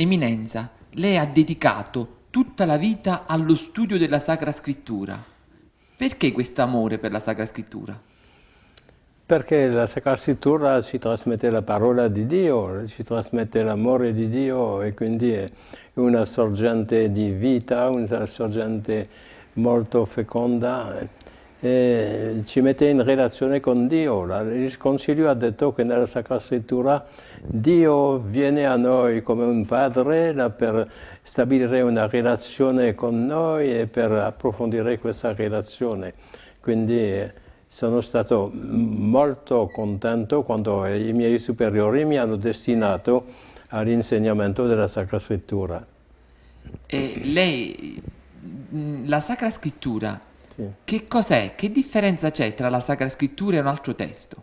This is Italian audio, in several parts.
Eminenza, lei ha dedicato tutta la vita allo studio della Sacra Scrittura. Perché questo amore per la Sacra Scrittura? Perché la Sacra Scrittura ci trasmette la parola di Dio, ci trasmette l'amore di Dio e quindi è una sorgente di vita, una sorgente molto feconda ci mette in relazione con Dio. Il Concilio ha detto che nella Sacra Scrittura Dio viene a noi come un padre per stabilire una relazione con noi e per approfondire questa relazione. Quindi sono stato molto contento quando i miei superiori mi hanno destinato all'insegnamento della Sacra Scrittura. E lei, la Sacra Scrittura, che cos'è? Che differenza c'è tra la Sacra Scrittura e un altro testo?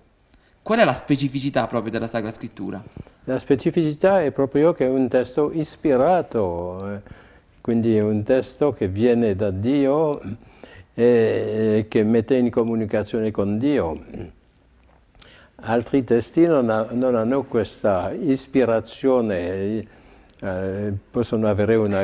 Qual è la specificità proprio della Sacra Scrittura? La specificità è proprio che è un testo ispirato, eh, quindi è un testo che viene da Dio e che mette in comunicazione con Dio. Altri testi non, ha, non hanno questa ispirazione eh, possono avere una,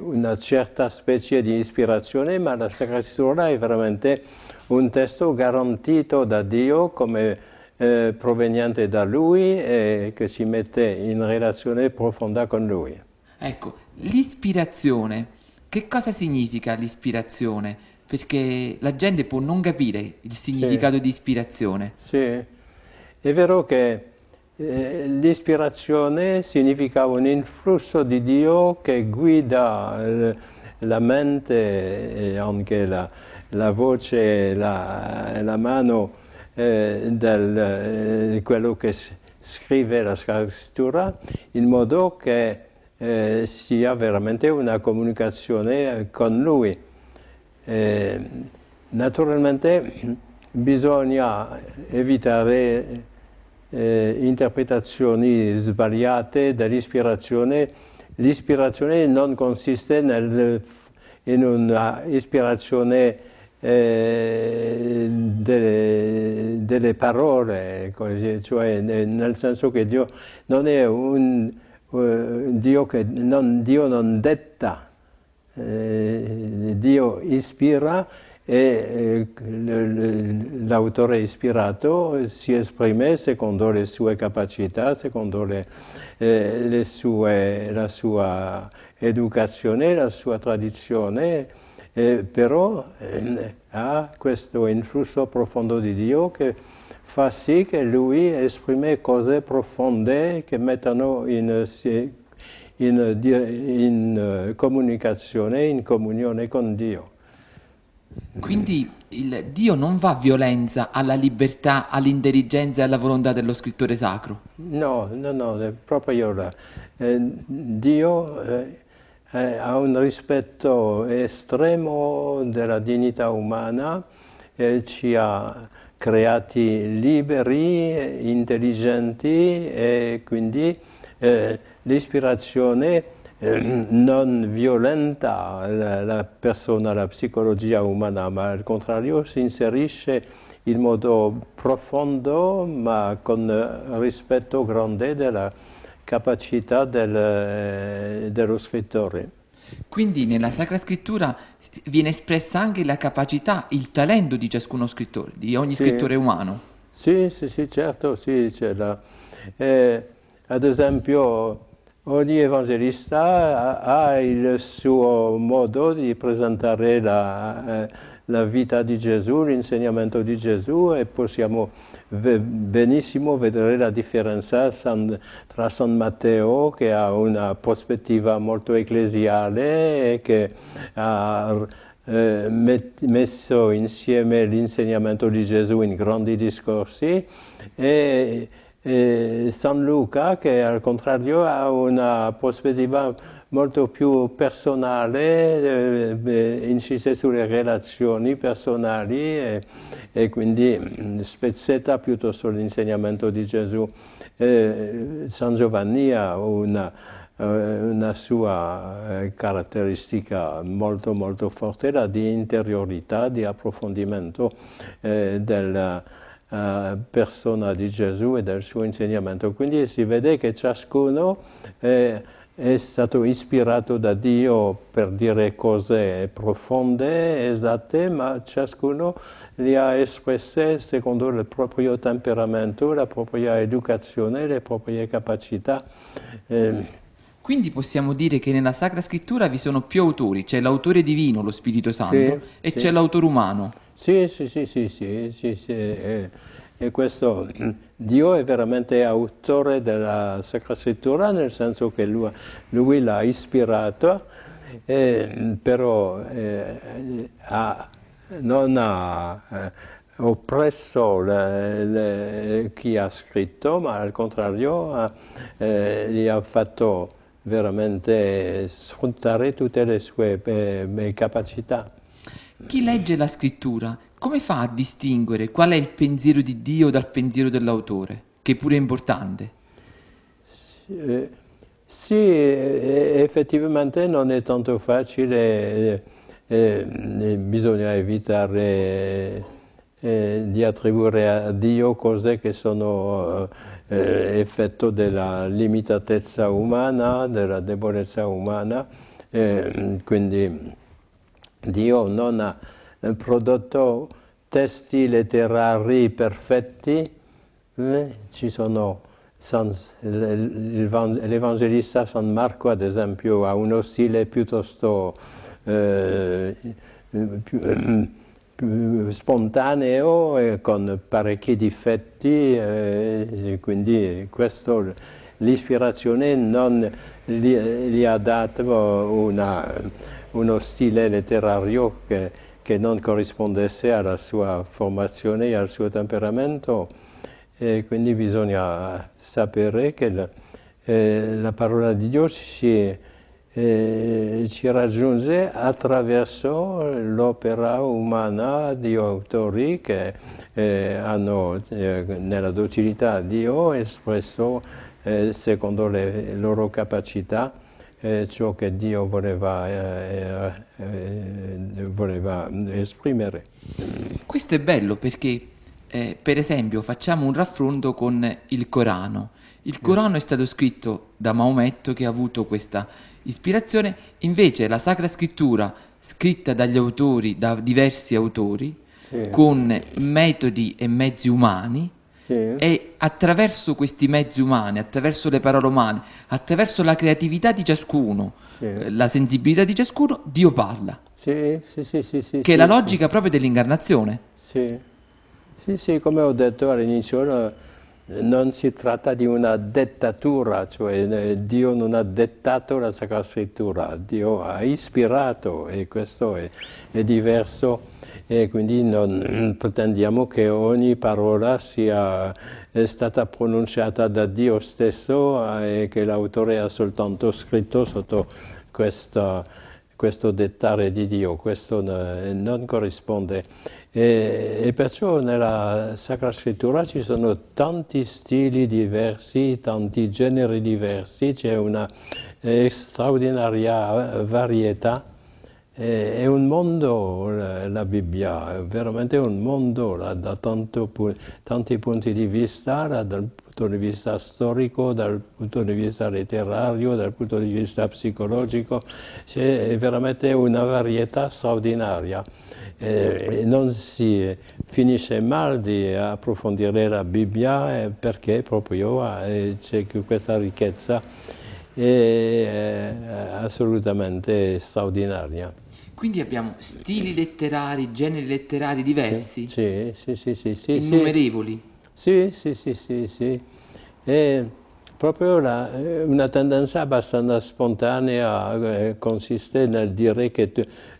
una, certa specie di ispirazione, ma la Sacra Scrittura è veramente un testo garantito da Dio come eh, proveniente da Lui e che si mette in relazione profonda con Lui. Ecco, l'ispirazione, che cosa significa l'ispirazione? Perché la gente può non capire il significato sì. di ispirazione. Sì, è vero che eh, l'ispirazione significa un influsso di Dio che guida eh, la mente e anche la, la voce, la, la mano eh, di quello che scrive la scrittura in modo che eh, sia veramente una comunicazione con lui. Eh, naturalmente bisogna evitare eh, interpretazioni sbagliate dell'ispirazione. L'ispirazione non consiste nel, in un'ispirazione eh, delle, delle, parole, così, cioè nel senso che Dio non è un uh, Dio che non, Dio non detta, eh, Dio ispira e l'autore ispirato si esprime secondo le sue capacità, secondo le, eh, le sue, la sua educazione, la sua tradizione, eh, però eh, ha questo influsso profondo di Dio che fa sì che lui esprime cose profonde che mettono in, in, in eh, comunicazione, in comunione con Dio. Quindi il Dio non va a violenza alla libertà, all'intelligenza e alla volontà dello scrittore sacro? No, no, no, è proprio io. Eh, Dio eh, eh, ha un rispetto estremo della dignità umana, ci ha creati liberi, intelligenti e quindi eh, l'ispirazione eh, non violenta la, la, persona, la psicologia umana, ma al contrario si inserisce in modo profondo ma con rispetto grande della capacità del, eh, dello scrittore. Quindi nella Sacra Scrittura viene espressa anche la capacità, il talento di ciascuno scrittore, di ogni sì. scrittore umano. Sì, sì, sì, certo, sì, la, eh, ad esempio Ogni evangelista ha il suo modo di presentare la, eh, la vita di Gesù, l'insegnamento di Gesù e possiamo benissimo vedere la differenza tra San Matteo che ha una prospettiva molto ecclesiale e che ha eh, messo insieme l'insegnamento di Gesù in grandi discorsi e e San Luca che al contrario ha una prospettiva molto più personale, eh, incise sulle relazioni personali e, e, quindi mm, spezzetta piuttosto l'insegnamento di Gesù. Eh, San Giovanni ha una, eh, una sua eh, caratteristica molto molto forte, la di interiorità, di approfondimento eh, del uh, persona di Gesù e del suo insegnamento. Quindi si vede che ciascuno eh, è stato ispirato da Dio per dire cose profonde, esatte, ma ciascuno le ha espresse secondo il proprio temperamento, la propria educazione, le proprie capacità. Eh, quindi possiamo dire che nella Sacra Scrittura vi sono più autori, c'è l'autore divino, lo Spirito Santo, sì, e sì. c'è l'autore umano. Sì, sì, sì, sì, sì, sì, sì. E, e, questo, Dio è veramente autore della Sacra Scrittura, nel senso che lui, lui l'ha ispirato, eh, però eh, ha, non ha eh, oppresso le, le, chi ha scritto, ma al contrario ha, eh, gli ha fatto veramente sfruttare tutte le sue eh, capacità. Chi legge la scrittura, come fa a distinguere qual è il pensiero di Dio dal pensiero dell'autore, che pure è importante? Eh, sì, eh, effettivamente non è tanto facile, eh, eh bisogna evitare eh, di attribuire a Dio cose che sono eh, effetto della limitatezza umana, della debolezza umana, eh, quindi Dio non ha prodotto testi letterari perfetti, eh, ci sono l'Evangelista San Marco, ad esempio, ha uno stile piuttosto eh, più, spontaneo e con parecchi difetti, eh, quindi questo, l'ispirazione non gli, gli, ha dato una, uno stile letterario che, che, non corrispondesse alla sua formazione e al suo temperamento. E quindi bisogna sapere che la, eh, la parola di Dio si eh, ci raggiunge attraverso l'opera umana di autori che eh, hanno eh, nella docilità a Dio espresso eh, secondo le loro capacità eh, ciò che Dio voleva, voleva, esprimere. Questo è bello perché per esempio facciamo un raffronto con il Corano. Il Corano è stato scritto da Maometto che ha avuto questa ispirazione, invece la Sacra Scrittura, scritta dagli autori, da diversi autori, sì. con metodi e mezzi umani, sì. e attraverso questi mezzi umani, attraverso le parole umane, attraverso la creatività di ciascuno, sì. la sensibilità di ciascuno, Dio parla. Sì, che è la logica proprio dell'incarnazione. Sì. sì, sì, come ho detto all'inizio, non si tratta di una dettatura, cioè eh, Dio non ha dettato la Sacra Scrittura, Dio ha ispirato e questo è, è diverso e quindi non pretendiamo che ogni parola sia stata pronunciata da Dio stesso eh, e che l'autore ha soltanto scritto sotto questa questo dettare di Dio, questo non corrisponde. E, e, perciò nella Sacra Scrittura ci sono tanti stili diversi, tanti generi diversi, c'è una straordinaria varietà. È un mondo la Bibbia, è veramente un mondo da tanto, tanti punti di vista, dal punto di vista storico, dal punto di vista letterario, dal punto di vista psicologico, c'è veramente una varietà straordinaria. Eh, non si finisce mai di approfondire la Bibbia eh, perché proprio eh, c'è questa ricchezza è eh, assolutamente straordinaria. Quindi abbiamo stili letterari, generi letterari diversi? Sì, sì, sì, sì. sì innumerevoli? Sì, sì, sì, sì, sì. È proprio la, una tendenza abbastanza spontanea eh, consiste nel dire che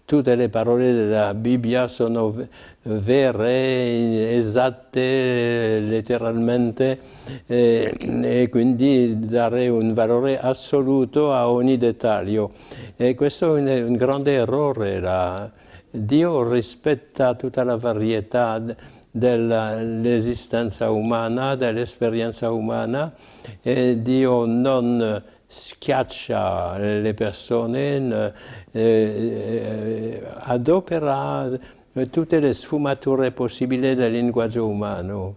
tutte le parole della Bibbia sono vere, esatte, letteralmente, eh, e quindi dare un valore assoluto a ogni dettaglio. E questo è un, grande errore. La, Dio rispetta tutta la varietà dell'esistenza umana, dell'esperienza umana e Dio non schiaccia le persone, eh, eh, adopera tutte le sfumature possibili del linguaggio umano.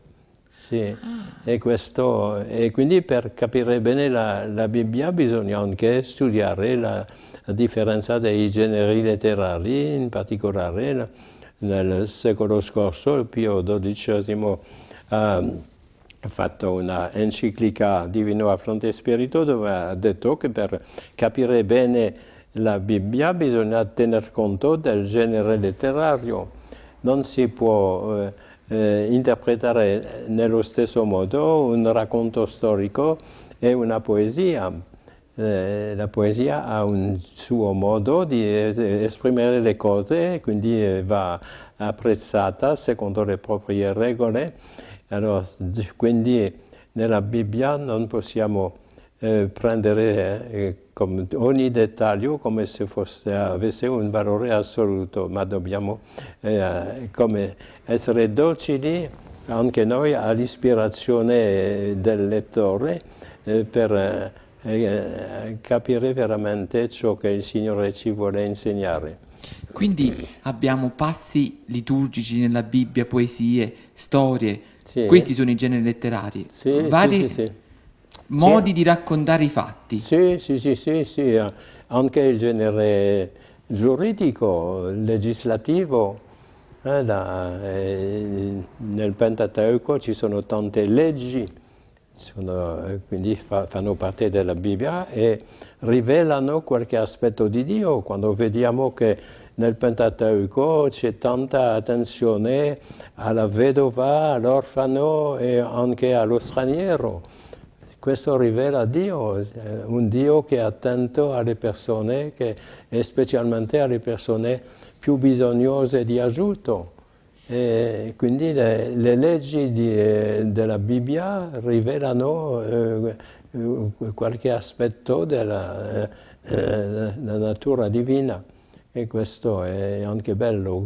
Sì. Ah. E, questo, e, quindi per capire bene la, la Bibbia bisogna anche studiare la, la, differenza dei generi letterari, in particolare la, nel secolo scorso Pio XII ha fatto una enciclica Divino fronte spirito dove ha detto che per capire bene la Bibbia bisogna tener conto del genere letterario. Non si può eh, eh, interpretare nello stesso modo un racconto storico e una poesia. Eh, la poesia ha un suo modo di esprimere le cose, quindi eh, va apprezzata secondo le proprie regole. Allora, quindi nella Bibbia non possiamo eh, prendere eh, ogni dettaglio come se fosse, avesse un valore assoluto, ma dobbiamo eh, essere docili anche noi all'ispirazione del lettore eh, per eh, capire veramente ciò che il Signore ci vuole insegnare. Quindi abbiamo passi liturgici nella Bibbia, poesie, storie, sì. questi sono i generi letterari. Sì, Vari... sì, modi di raccontare i fatti. Sì, sì, sì, sì, sì, anche il genere giuridico, legislativo. Eh, da, eh, nel Pentateuco ci sono tante leggi, sono, eh, quindi fa, fanno parte della Bibbia e rivelano qualche aspetto di Dio. Quando vediamo che nel Pentateuco c'è tanta attenzione alla vedova, all'orfano e anche allo straniero questo rivela Dio, eh, un Dio che è attento alle persone che, specialmente alle persone più bisognose di aiuto. E quindi le, le leggi di, eh, della Bibbia rivelano eh, qualche aspetto della, eh, natura divina e questo è anche bello,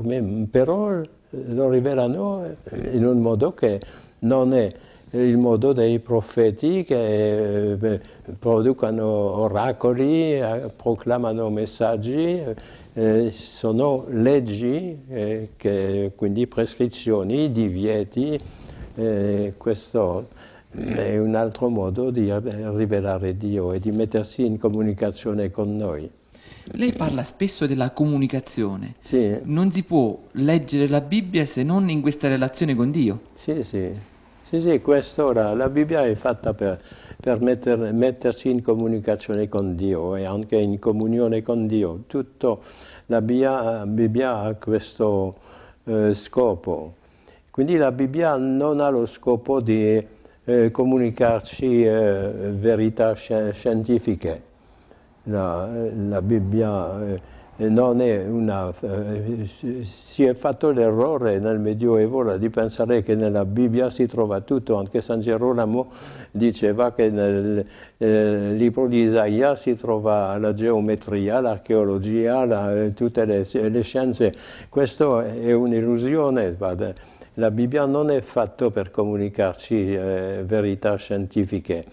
però lo rivelano in un modo che non è il modo dei profeti che eh, producono oracoli, eh, proclamano messaggi, eh, sono leggi, eh, quindi prescrizioni, divieti, eh, questo è un altro modo di rivelare Dio e di mettersi in comunicazione con noi. Lei parla spesso della comunicazione. Sì. Non si può leggere la Bibbia se non in questa relazione con Dio. Sì, sì. Sì, sì, questo la Bibbia è fatta per, per metter, mettersi in comunicazione con Dio e anche in comunione con Dio. Tutto la Bibbia, Bibbia ha questo eh, scopo. Quindi la Bibbia non ha lo scopo di eh, comunicarci eh, verità scientifiche. La, la Bibbia eh, non è una, eh, si è fatto l'errore nel Medioevo di pensare che nella Bibbia si trova tutto, anche San Gerolamo diceva che nel eh, libro di Isaia si trova la geometria, l'archeologia, la, tutte le, le, scienze. Questo è un'illusione. La Bibbia non è fatta per comunicarci eh, verità scientifiche.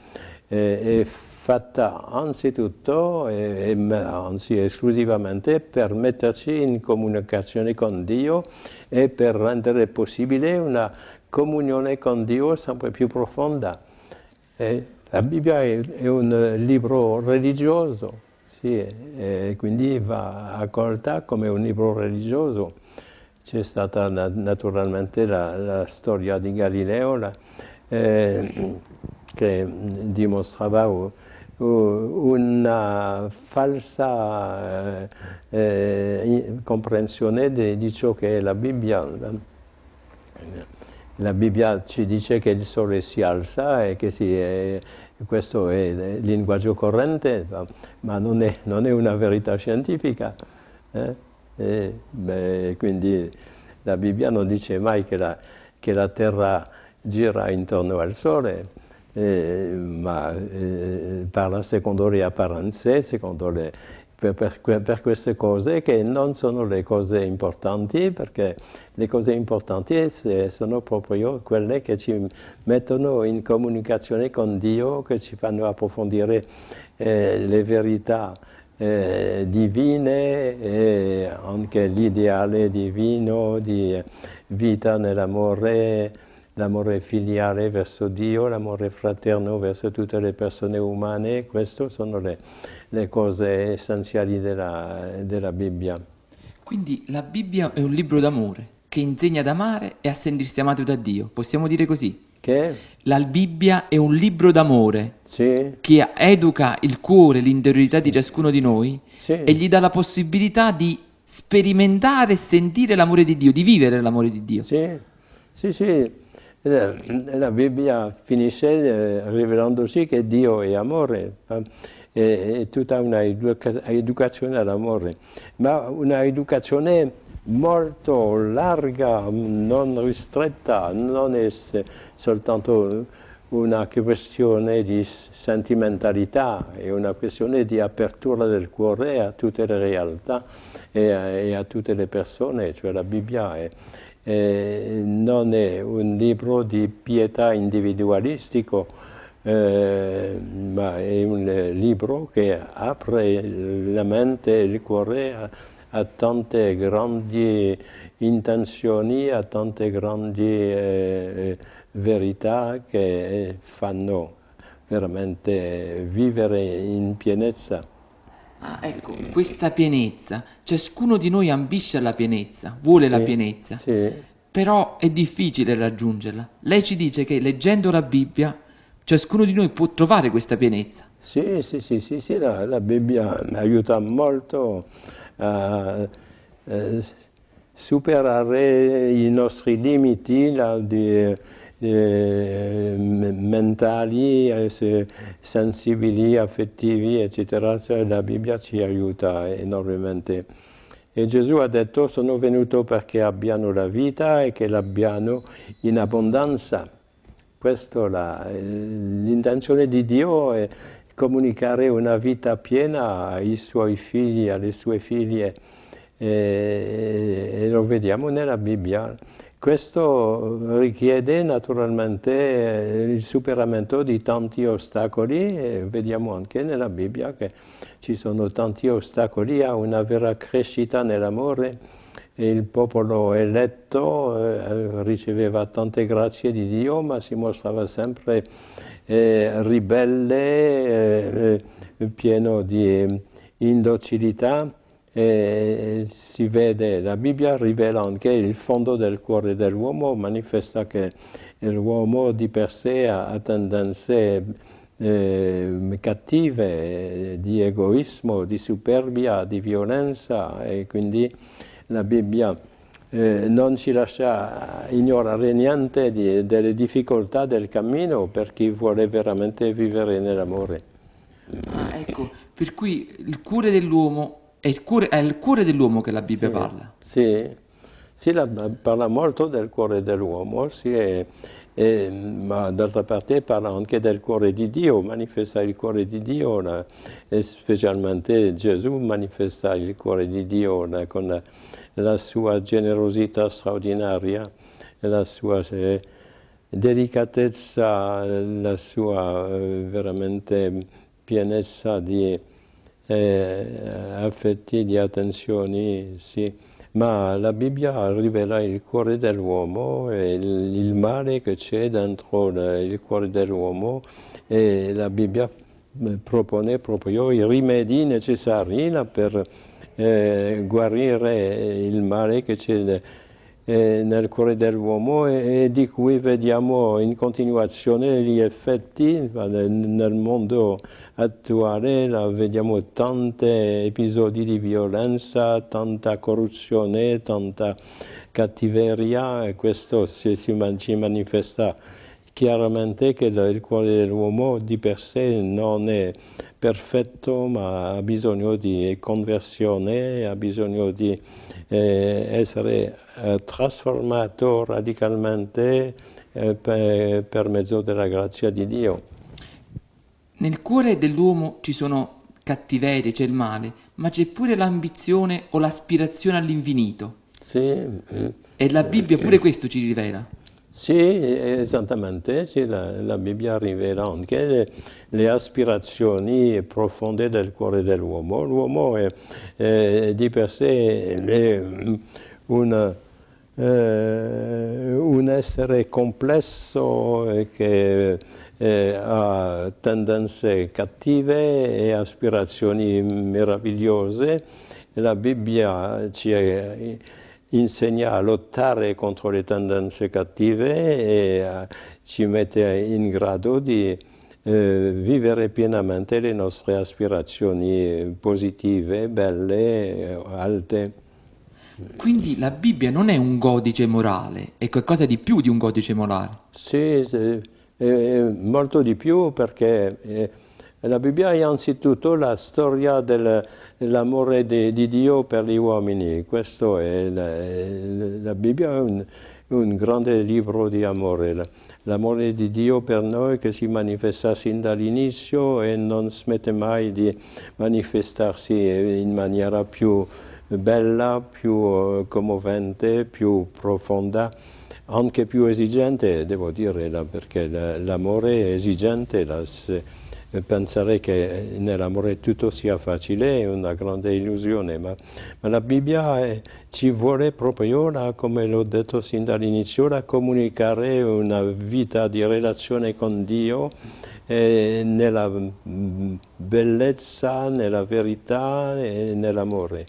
Eh, fatta anzitutto e, e, anzi esclusivamente per metterci in comunicazione con Dio e per rendere possibile una comunione con Dio sempre più profonda. E la Bibbia è, è, un libro religioso, sì, e quindi va accolta come un libro religioso. C'è stata naturalmente la, la storia di Galileo la, eh, che dimostrava una falsa eh, comprensione di, di, ciò che è la Bibbia. La Bibbia ci dice che il sole si alza e che si è, questo è il linguaggio corrente, ma non è, non è una verità scientifica. Eh? E, beh, quindi la Bibbia non dice mai che la, che la Terra gira intorno al Sole eh, ma eh, parla secondo le apparenze, secondo le, per, per, per, queste cose che non sono le cose importanti, perché le cose importanti sono proprio quelle che ci mettono in comunicazione con Dio, che ci fanno approfondire eh, le verità eh, divine e anche l'ideale divino di vita nell'amore l'amore filiale verso Dio, l'amore fraterno verso tutte le persone umane, queste sono le, le cose essenziali della, della Bibbia. Quindi la Bibbia è un libro d'amore che insegna ad amare e a sentirsi amato da Dio, possiamo dire così? Che? La Bibbia è un libro d'amore sì. che educa il cuore, l'interiorità di ciascuno di noi Sì. e gli dà la possibilità di sperimentare e sentire l'amore di Dio, di vivere l'amore di Dio. Sì, sì, sì. La, la Bibbia finisce eh, rivelandoci che Dio è amore, eh, è, è tutta una educa- educazione all'amore, ma una educazione molto larga, non ristretta, non è soltanto una questione di sentimentalità, è una questione di apertura del cuore a tutte le realtà e a, e a tutte le persone, cioè la Bibbia è, è- non è un libro di pietà individualistico, eh, ma è un libro che apre la mente e il cuore a, a tante grandi intenzioni, a tante grandi eh, verità che fanno veramente vivere in pienezza. Ah, ecco, questa pienezza, ciascuno di noi ambisce alla pienezza, vuole la Sì, pienezza, Sì, però è difficile raggiungerla. Lei ci dice che leggendo la Bibbia ciascuno di noi può trovare questa pienezza. sì, sì, sì, sì, sì, la, la Bibbia aiuta molto a eh, superare i nostri limiti la, di, eh, mentali, eh, se- sensibili, affettivi, eccetera. La Bibbia ci aiuta enormemente. E Gesù ha detto sono venuto perché abbiano la vita e che l'abbiano in abbondanza. Questa la, l'intenzione di Dio è comunicare una vita piena ai suoi figli, alle sue figlie e, e lo vediamo nella Bibbia. Questo richiede naturalmente il superamento di tanti ostacoli e vediamo anche nella Bibbia che ci sono tanti ostacoli a una vera crescita nell'amore. Il popolo eletto eh, riceveva tante grazie di Dio, ma si mostrava sempre eh, ribelle, eh, pieno di indocilità. E si vede, la Bibbia rivela anche il fondo del cuore dell'uomo, manifesta che l'uomo di per sé ha tendenze eh, cattive di egoismo, di superbia, di violenza e quindi la Bibbia eh, non ci lascia ignorare niente di- delle difficoltà del cammino per chi vuole veramente vivere nell'amore. Ah, ecco, per cui il cuore dell'uomo è il cuore, è il cuore dell'uomo che la Bibbia parla. Sì, sì, la- parla molto del cuore dell'uomo, sì, e- e- ma d'altra parte parla anche del cuore di Dio, manifesta il cuore di Dio, la- e specialmente Gesù manifesta il cuore di Dio la- con la, la sua generosità straordinaria, la sua eh, delicatezza, la sua eh, veramente pienezza di eh, affetti, di attenzioni, sì. Ma la Bibbia rivela il cuore dell'uomo e il, il male che c'è dentro la- il cuore dell'uomo e la Bibbia eh, propone proprio i rimedi necessari per eh, guarire il male che c'è eh, nel cuore dell'uomo e, di cui vediamo in continuazione gli effetti nel, mondo attuale vediamo tanti episodi di violenza, tanta corruzione, tanta cattiveria e questo si, ci manifesta chiaramente che il cuore dell'uomo di per sé non è perfetto ma ha bisogno di conversione, ha bisogno di eh, essere eh, trasformato radicalmente eh, per, per mezzo della grazia di Dio. Nel cuore dell'uomo ci sono cattiverie, c'è il male, ma c'è pure l'ambizione o l'aspirazione all'infinito. Sì, mm. E la Bibbia pure questo ci rivela. Sì, esattamente, sì, la, la Bibbia rivela anche le, le aspirazioni profonde del cuore dell'uomo. L'uomo è, è di per sé è un eh, un essere complesso che eh, ha tendenze cattive e aspirazioni meravigliose. La Bibbia ci insegna a lottare contro le tendenze cattive e eh, ci mette in grado di eh, vivere pienamente le nostre aspirazioni positive, belle, alte. Quindi la Bibbia non è un codice morale, è qualcosa di più di un codice morale. Sì, sì molto di più perché eh, la Bibbia è anzitutto la storia del, dell'amore di, di, Dio per gli uomini. Questo è la, la Bibbia è un, un, grande libro di amore. L'amore di Dio per noi che si manifesta sin dall'inizio e non smette mai di manifestarsi in maniera più bella, più eh, commovente, più profonda anche più esigente, devo dire, perché l'amore è esigente, pensare che nell'amore tutto sia facile è una grande illusione, ma, ma la Bibbia è, ci vuole proprio, la, come l'ho detto sin dall'inizio, a comunicare una vita di relazione con Dio eh, nella mm, bellezza, nella verità e nell'amore.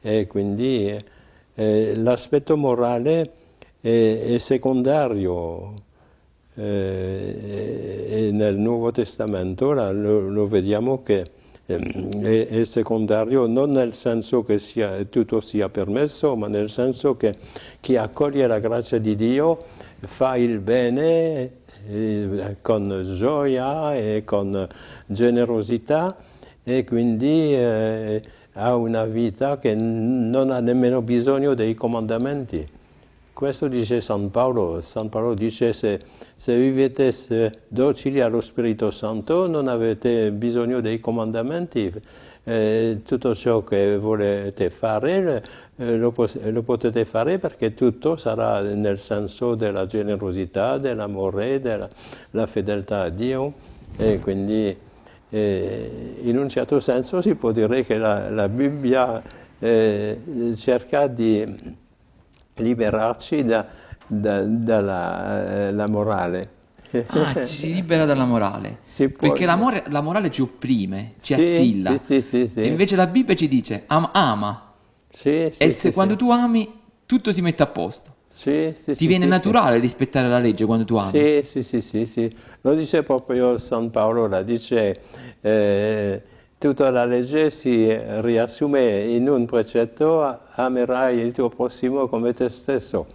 E quindi eh, l'aspetto morale è, è secondario eh, e nel Nuovo Testamento lo, lo vediamo che ehm, è, è, secondario non nel senso che sia, tutto sia permesso, ma nel senso che chi accoglie la grazia di Dio fa il bene eh, con gioia e con generosità e quindi eh, ha una vita che non ha nemmeno bisogno dei comandamenti. Questo dice San Paolo. San Paolo dice se, se vivete docili allo Spirito Santo non avete bisogno dei comandamenti. Eh, tutto ciò che volete fare eh, lo, lo, potete fare perché tutto sarà nel senso della generosità, dell'amore, della fedeltà a Dio. E quindi eh, in un certo senso si può dire che la, la Bibbia eh, cerca di liberarci da, da, dalla eh, morale. Ah, ci si libera dalla morale. Perché la, more, la, morale ci opprime, ci sì, assilla. Sì, sì, sì, invece la Bibbia ci dice am, ama. e se quando tu ami, tutto si mette a posto. Ti viene naturale rispettare la legge quando tu ami. Sì, sì, sì, sì, sì. Lo dice proprio San Paolo, la dice... Eh, tutta la legge si riassume in un precetto, amerai il tuo prossimo come te stesso.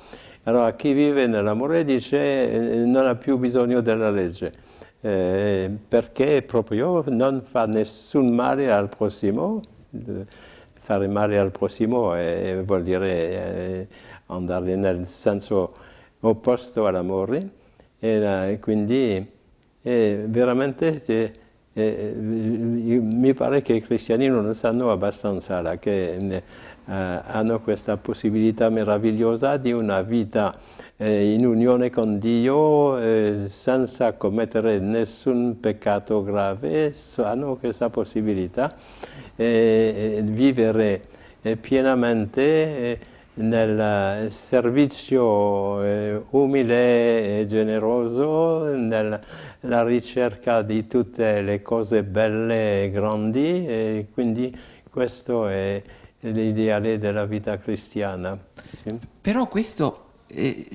Allora chi vive nell'amore dice eh, non ha più bisogno della legge, eh, perché proprio non fa nessun male al prossimo, fare male al prossimo eh, vuol dire eh, andare nel senso opposto all'amore e quindi veramente eh, mi pare che i cristiani non sanno abbastanza che eh, hanno questa possibilità meravigliosa di una vita eh, in unione con Dio eh, senza commettere nessun peccato grave, hanno questa possibilità di eh, vivere eh, pienamente nel servizio eh, umile e generoso, nella ricerca di tutte le cose belle e grandi e quindi questo è l'ideale della vita cristiana. Sì. Però questo eh,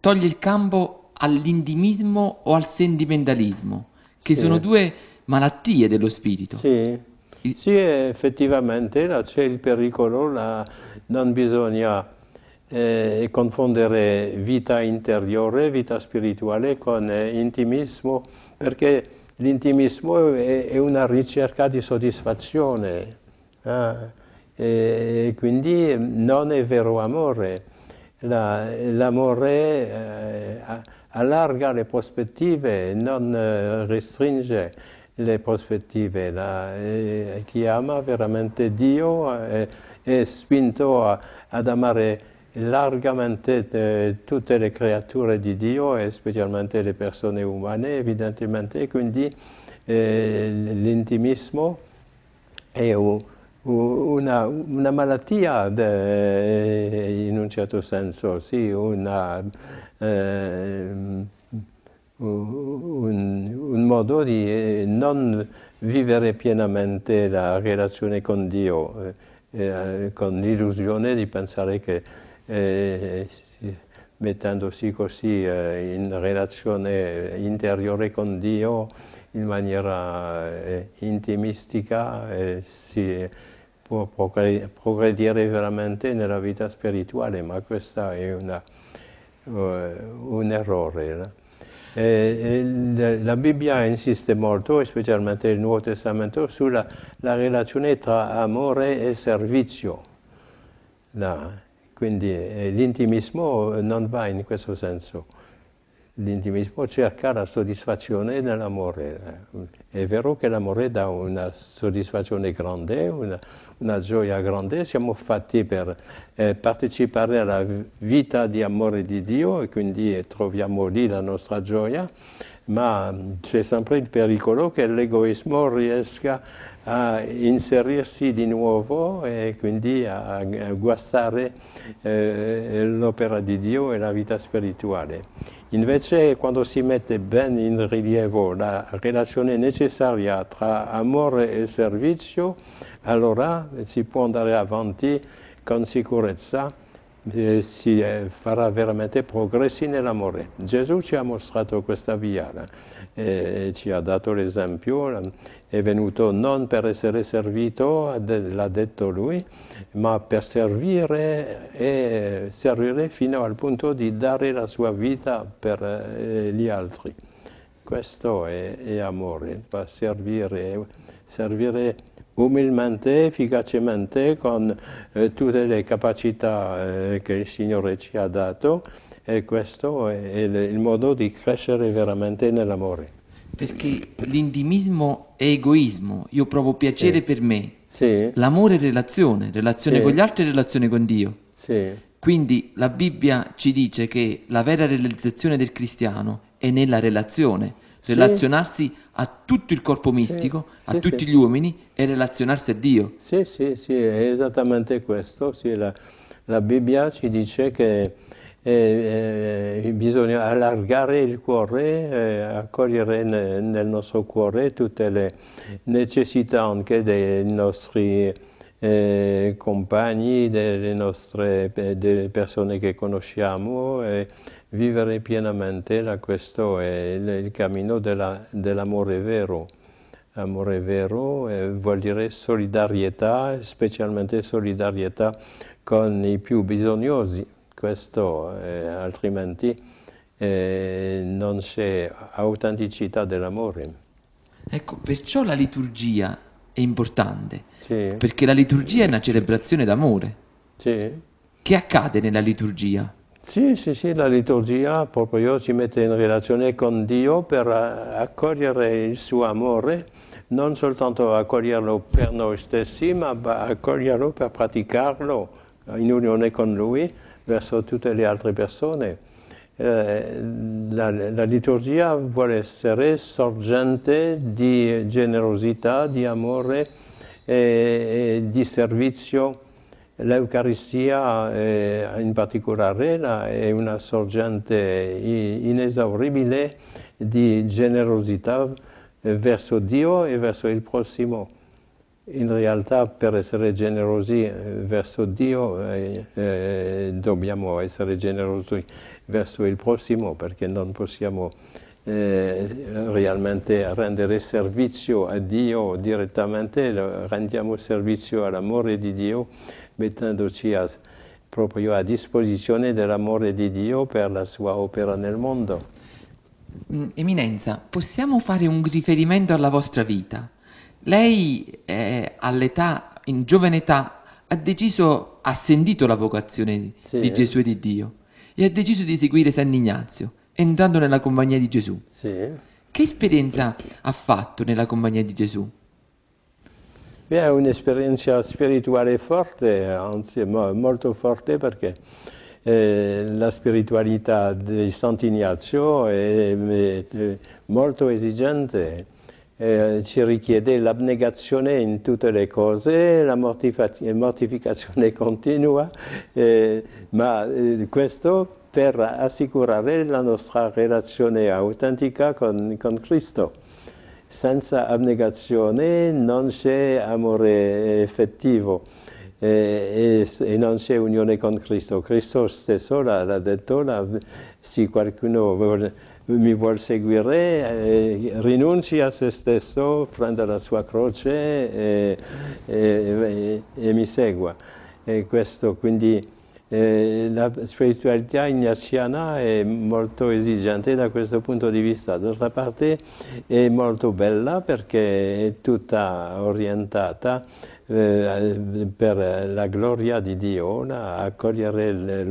toglie il campo all'indimismo o al sentimentalismo, che sì. sono due malattie dello spirito. Sì. Sì, effettivamente c'è il pericolo, la, non bisogna eh, confondere vita interiore, vita spirituale con eh, intimismo, perché l'intimismo è, è, una ricerca di soddisfazione eh, e quindi non è vero amore. La, l'amore eh, allarga le prospettive, non eh, restringe le prospettive. La, eh, chi ama veramente Dio è, è spinto a, ad amare largamente eh, tutte le creature di Dio e specialmente le persone umane, evidentemente, quindi eh, l'intimismo è un, una, una malattia de, in un certo senso, sì, una, eh, un, un, modo di non vivere pienamente la relazione con Dio, eh, eh con l'illusione di pensare che eh, mettendosi così eh, in relazione interiore con Dio in maniera eh, intimistica eh, si può progredire veramente nella vita spirituale, ma questo è una, un errore. La Bibbia insiste molto, specialmente il Nuovo Testamento, sulla relazione tra amore e servizio. La, quindi eh, l'intimismo non va in questo senso. L'intimismo cerca la soddisfazione nell'amore. È vero che l'amore dà una soddisfazione grande, una, una gioia grande, siamo fatti per eh, partecipare alla vita di amore di Dio e quindi troviamo lì la nostra gioia, ma c'è sempre il pericolo che l'egoismo riesca a inserirsi di nuovo e quindi a, guastare eh, l'opera di Dio e la vita spirituale. Invece quando si mette ben in rilievo la relazione necessaria tra amore e servizio, allora si può andare avanti con sicurezza e si eh, farà veramente progressi nell'amore. Gesù ci ha mostrato questa via, eh, ci ha dato l'esempio, è venuto non per essere servito, l'ha detto lui, ma per servire e servire fino al punto di dare la sua vita per eh, gli altri. Questo è, è amore, servire, servire umilmente, efficacemente, con eh, tutte le capacità eh, che il Signore ci ha dato e questo è, è il modo di crescere veramente nell'amore. Perché l'intimismo è egoismo, io provo piacere sì. per me. Sì. L'amore è relazione, relazione sì. con gli altri e relazione con Dio. Quindi la Bibbia ci dice che la vera realizzazione del cristiano è nella relazione relazionarsi a tutto il corpo mistico, sì, a tutti gli uomini e relazionarsi a Dio. Sì, sì, sì, è esattamente questo. La, la, Bibbia ci dice che eh, eh, bisogna allargare il cuore, eh, accogliere nel, nel nostro cuore tutte le necessità anche dei nostri eh, compagni, delle nostre delle persone che conosciamo e vivere pienamente, la, questo è il, il cammino della, dell'amore vero. Amore vero eh, vuol dire solidarietà, specialmente solidarietà con i più bisognosi, questo eh, altrimenti eh, non c'è autenticità dell'amore. Ecco, perciò la liturgia è importante, sì. perché la liturgia è una celebrazione d'amore. Sì. Che accade nella liturgia? Sì, sì, sì, la liturgia proprio ci mette in relazione con Dio per accogliere il suo amore, non soltanto accoglierlo per noi stessi, ma accoglierlo per praticarlo in unione con Lui verso tutte le altre persone. Eh, la, la, liturgia vuole essere sorgente di generosità, di amore e, e di servizio. L'Eucaristia eh, in particolare è una sorgente inesauribile di generosità verso Dio e verso il prossimo. In realtà per essere generosi eh, verso Dio eh, eh, dobbiamo essere generosi verso il prossimo perché non possiamo eh, realmente rendere servizio a Dio direttamente, rendiamo servizio all'amore di Dio mettendoci a, proprio a disposizione dell'amore di Dio per la sua opera nel mondo. Mm, Eminenza, possiamo fare un riferimento alla vostra vita? Lei eh, all'età, in giovane età, ha deciso, ha sentito la vocazione sì. di Gesù e di Dio e ha deciso di seguire San Ignazio, entrando nella compagnia di Gesù. Sì. Che esperienza ha fatto nella compagnia di Gesù? Beh, è un'esperienza spirituale forte, anzi molto forte perché eh, la spiritualità di Sant'Ignazio è, è molto esigente eh, ci richiede l'abnegazione in tutte le cose, la mortificazione continua, eh, ma eh, questo per assicurare la nostra relazione autentica con, con Cristo. Senza abnegazione non c'è amore effettivo e, e, e, non c'è unione con Cristo. Cristo stesso l'ha detto, la, se qualcuno vuole, mi vuole seguire, eh, rinunci a se stesso, prenda la sua croce e, e mi segua. E questo quindi eh, la spiritualità ignaziana è molto esigente da questo punto di vista, d'altra parte è molto bella perché è tutta orientata eh, per la gloria di Dio, accogliere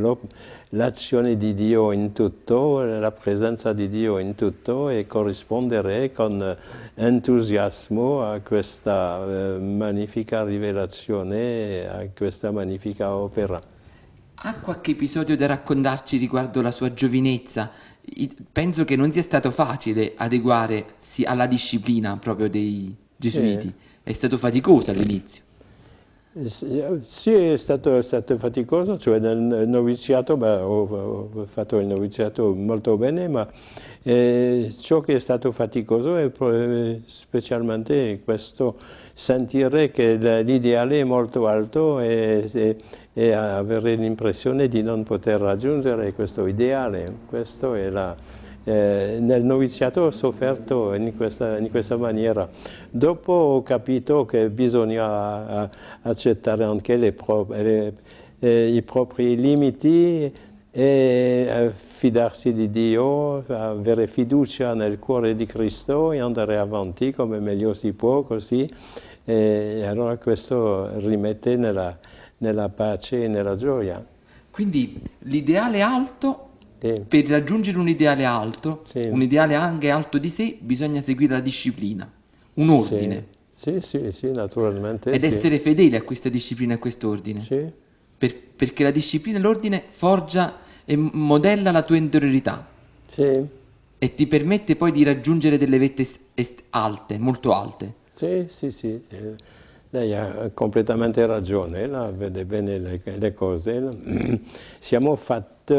l'azione di Dio in tutto, la presenza di Dio in tutto e corrispondere con entusiasmo a questa eh, magnifica rivelazione, a questa magnifica opera. Ha qualche episodio da raccontarci riguardo la sua giovinezza? Penso che non sia stato facile adeguarsi alla disciplina proprio dei gesuiti. Sì. È stato faticoso all'inizio. Sì, è stato, è stato, faticoso, cioè nel noviziato, beh, ho, ho, fatto il noviziato molto bene, ma eh, ciò che è stato faticoso è specialmente questo sentire che l'ideale è molto alto e, e, e avere l'impressione di non poter raggiungere questo ideale. Questo è la, eh, nel noviziato ho sofferto in questa, in questa, maniera. Dopo ho capito che bisogna eh, accettare anche pro le, eh, i propri limiti e eh, fidarsi di Dio, avere fiducia nel cuore di Cristo e andare avanti come meglio si può così. E allora questo rimette nella, nella pace e nella gioia. Quindi l'ideale alto sì. Per raggiungere un ideale alto, sì. un ideale anche alto di sé, bisogna seguire la disciplina, un ordine. Sì, sì, sì, naturalmente. Ed essere fedele a questa disciplina e a quest'ordine. Per, perché la disciplina e l'ordine forgia e modella la tua interiorità. E ti permette poi di raggiungere delle vette alte, molto alte. Sì, sì, sì. Lei ha completamente ragione, vede bene le, le cose. Siamo fatti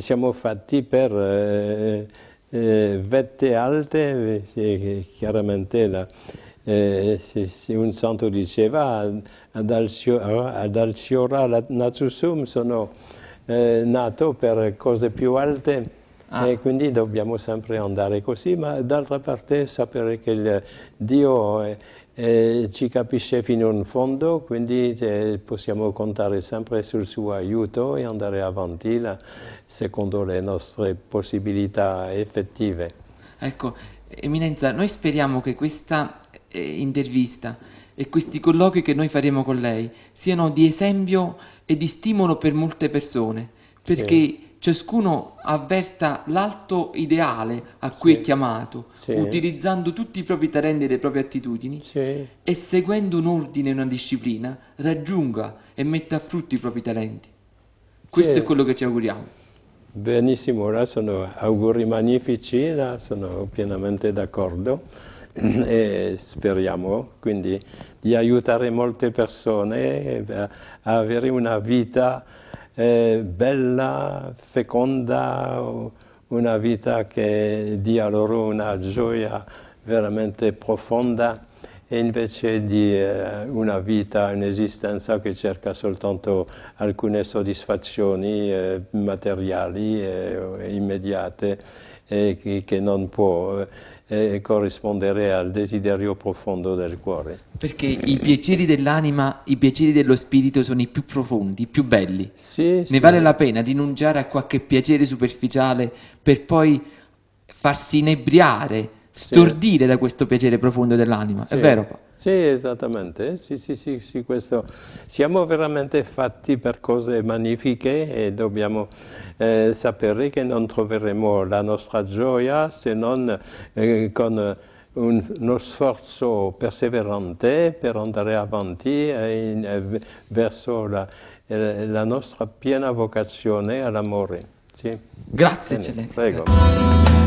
siamo fatti per eh, eh, vette alte, eh, chiaramente la, eh, se, se un santo diceva ad, alziora, ad alziora natusum sono eh, nato per cose più alte ah. e quindi dobbiamo sempre andare così, ma d'altra parte sapere che Dio è, eh, ci capisce fino in fondo, quindi eh, possiamo contare sempre sul suo aiuto e andare avanti la, secondo le nostre possibilità effettive. Ecco, Eminenza, noi speriamo che questa eh, intervista e questi colloqui che noi faremo con lei siano di esempio e di stimolo per molte persone, perché sì ciascuno avverta l'alto ideale a cui sì. è chiamato, sì. utilizzando tutti i propri talenti e le proprie attitudini sì. e seguendo un ordine e una disciplina, raggiunga e metta a frutto i propri talenti. Questo è quello che ci auguriamo. Benissimo, ora sono auguri magnifici, sono pienamente d'accordo e speriamo quindi di aiutare molte persone a avere una vita eh, bella, feconda, una vita che dia loro una gioia veramente profonda e invece di eh, una vita, un'esistenza che cerca soltanto alcune soddisfazioni eh, materiali e immediate e che, che non può eh, corrispondere al desiderio profondo del cuore. Perché i piaceri dell'anima, i piaceri dello spirito sono i più profondi, i più belli. Sì, ne sì. vale la pena rinunciare a qualche piacere superficiale per poi farsi inebriare, stordire sì. da questo piacere profondo dell'anima. È vero? Sì, esattamente, sì, sì, sì, sì, questo. Siamo veramente fatti per cose magnifiche e dobbiamo eh, sapere che non troveremo la nostra gioia se non eh, con un, uno sforzo perseverante per andare avanti eh, in, verso la, eh, la, nostra piena vocazione all'amore. Sì. Grazie, Bene, Eccellenza. Prego.